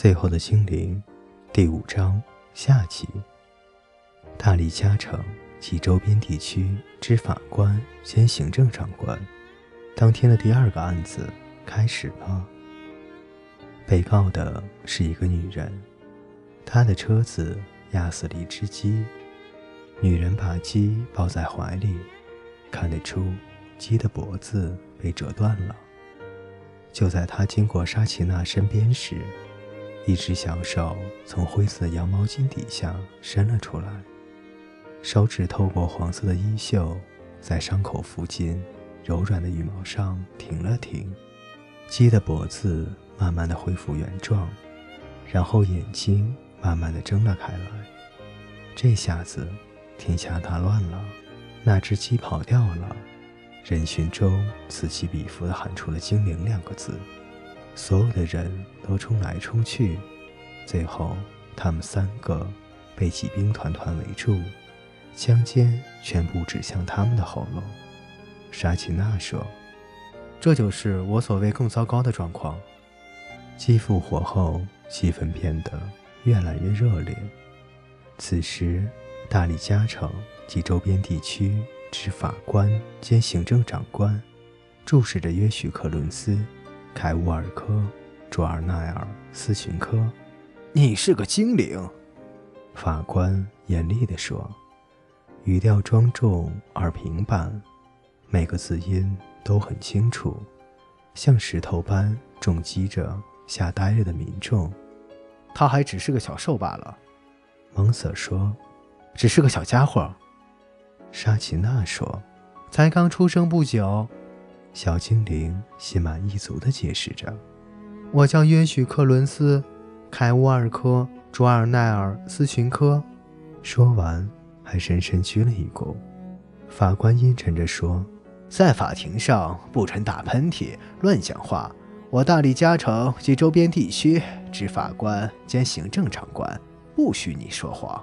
最后的精灵，第五章下集。大理加城及周边地区之法官兼行政长官，当天的第二个案子开始了。被告的是一个女人，她的车子压死了一只鸡，女人把鸡抱在怀里，看得出鸡的脖子被折断了。就在她经过沙琪娜身边时，一只小手从灰色的羊毛巾底下伸了出来，手指透过黄色的衣袖，在伤口附近柔软的羽毛上停了停。鸡的脖子慢慢的恢复原状，然后眼睛慢慢的睁了开来。这下子天下大乱了，那只鸡跑掉了，人群中此起彼伏的喊出了“精灵”两个字。所有的人都冲来冲去，最后他们三个被骑兵团团围住，枪尖全部指向他们的喉咙。沙琪娜说：“这就是我所谓更糟糕的状况。”继复活后，气氛变得越来越热烈。此时，大理加城及周边地区之法官兼行政长官注视着约许克伦斯。凯乌尔科、卓尔奈尔斯群科，你是个精灵。法官严厉地说，语调庄重而平板，每个字音都很清楚，像石头般重击着吓呆了的民众。他还只是个小兽罢了，蒙瑟说，只是个小家伙。沙奇娜说，才刚出生不久。小精灵心满意足地解释着：“我叫约许克伦斯·凯乌尔科·卓尔奈尔斯群科。”说完，还深深鞠了一躬。法官阴沉着说：“在法庭上不准打喷嚏、乱讲话。我大力加城及周边地区之法官兼行政长官，不许你说谎。”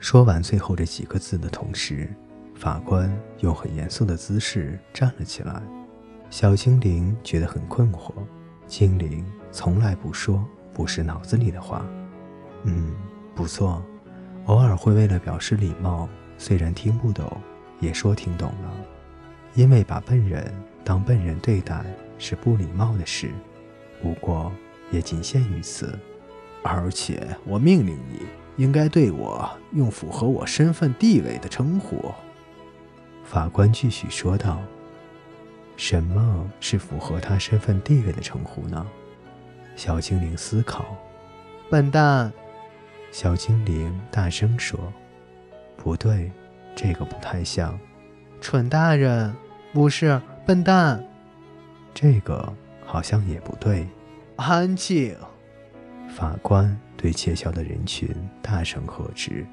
说完最后这几个字的同时。法官用很严肃的姿势站了起来，小精灵觉得很困惑。精灵从来不说不是脑子里的话。嗯，不错，偶尔会为了表示礼貌，虽然听不懂，也说听懂了。因为把笨人当笨人对待是不礼貌的事，不过也仅限于此。而且我命令你，应该对我用符合我身份地位的称呼。法官继续说道：“什么是符合他身份地位的称呼呢？”小精灵思考。“笨蛋！”小精灵大声说。“不对，这个不太像。”“蠢大人！”“不是，笨蛋。”“这个好像也不对。”“安静！”法官对窃笑的人群大声呵斥：“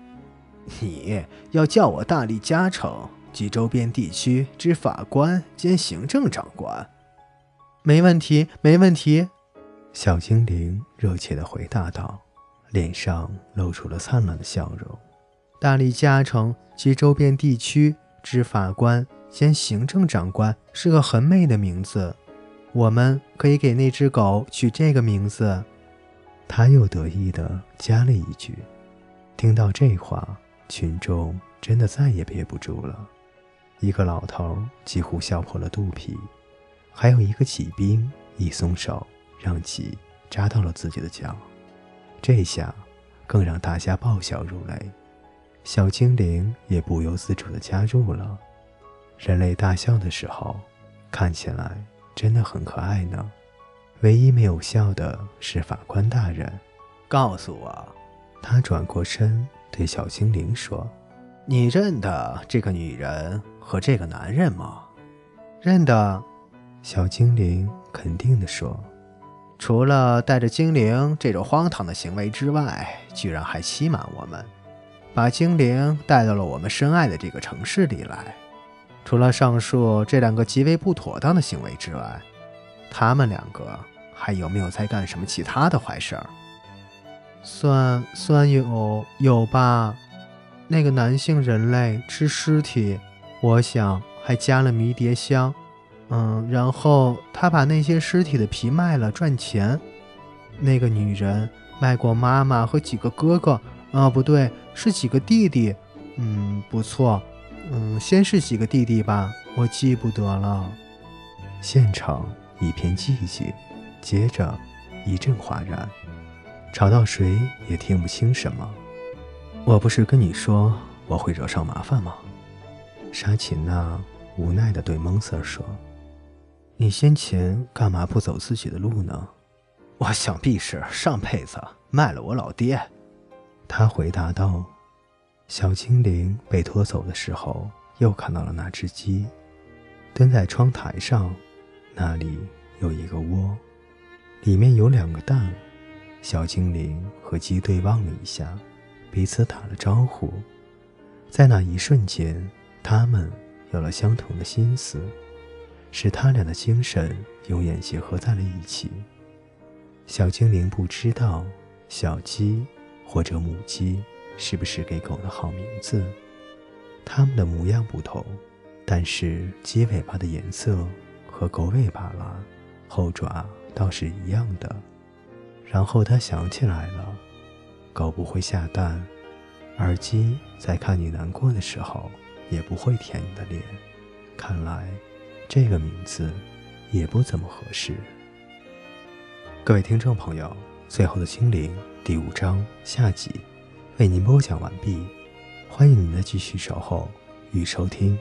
你要叫我大力加成。”及周边地区之法官兼行政长官，没问题，没问题。小精灵热切地回答道，脸上露出了灿烂的笑容。大力加城及周边地区之法官兼行政长官是个很美的名字，我们可以给那只狗取这个名字。他又得意地加了一句。听到这话，群众真的再也憋不住了。一个老头几乎笑破了肚皮，还有一个骑兵一松手，让鸡扎到了自己的脚。这下更让大家爆笑如雷，小精灵也不由自主地加入了。人类大笑的时候，看起来真的很可爱呢。唯一没有笑的是法官大人。告诉我，他转过身对小精灵说：“你认得这个女人？”和这个男人吗？认得，小精灵肯定地说。除了带着精灵这种荒唐的行为之外，居然还欺瞒我们，把精灵带到了我们深爱的这个城市里来。除了上述这两个极为不妥当的行为之外，他们两个还有没有在干什么其他的坏事儿？算算有有吧。那个男性人类吃尸体。我想还加了迷迭香，嗯，然后他把那些尸体的皮卖了赚钱。那个女人卖过妈妈和几个哥哥，啊，不对，是几个弟弟。嗯，不错。嗯，先是几个弟弟吧，我记不得了。现场一片寂静，接着一阵哗然，吵到谁也听不清什么。我不是跟你说我会惹上麻烦吗？沙琴娜无奈地对蒙瑟说：“你先前干嘛不走自己的路呢？”我想必是上辈子卖了我老爹。他回答道。小精灵被拖走的时候，又看到了那只鸡，蹲在窗台上，那里有一个窝，里面有两个蛋。小精灵和鸡对望了一下，彼此打了招呼。在那一瞬间，他们有了相同的心思，使他俩的精神永远结合在了一起。小精灵不知道小鸡或者母鸡。是不是给狗的好名字？它们的模样不同，但是鸡尾巴的颜色和狗尾巴了，后爪倒是一样的。然后他想起来了，狗不会下蛋，而鸡在看你难过的时候也不会舔你的脸。看来这个名字也不怎么合适。各位听众朋友，最后的精灵第五章下集。为您播讲完毕，欢迎您的继续守候与收听。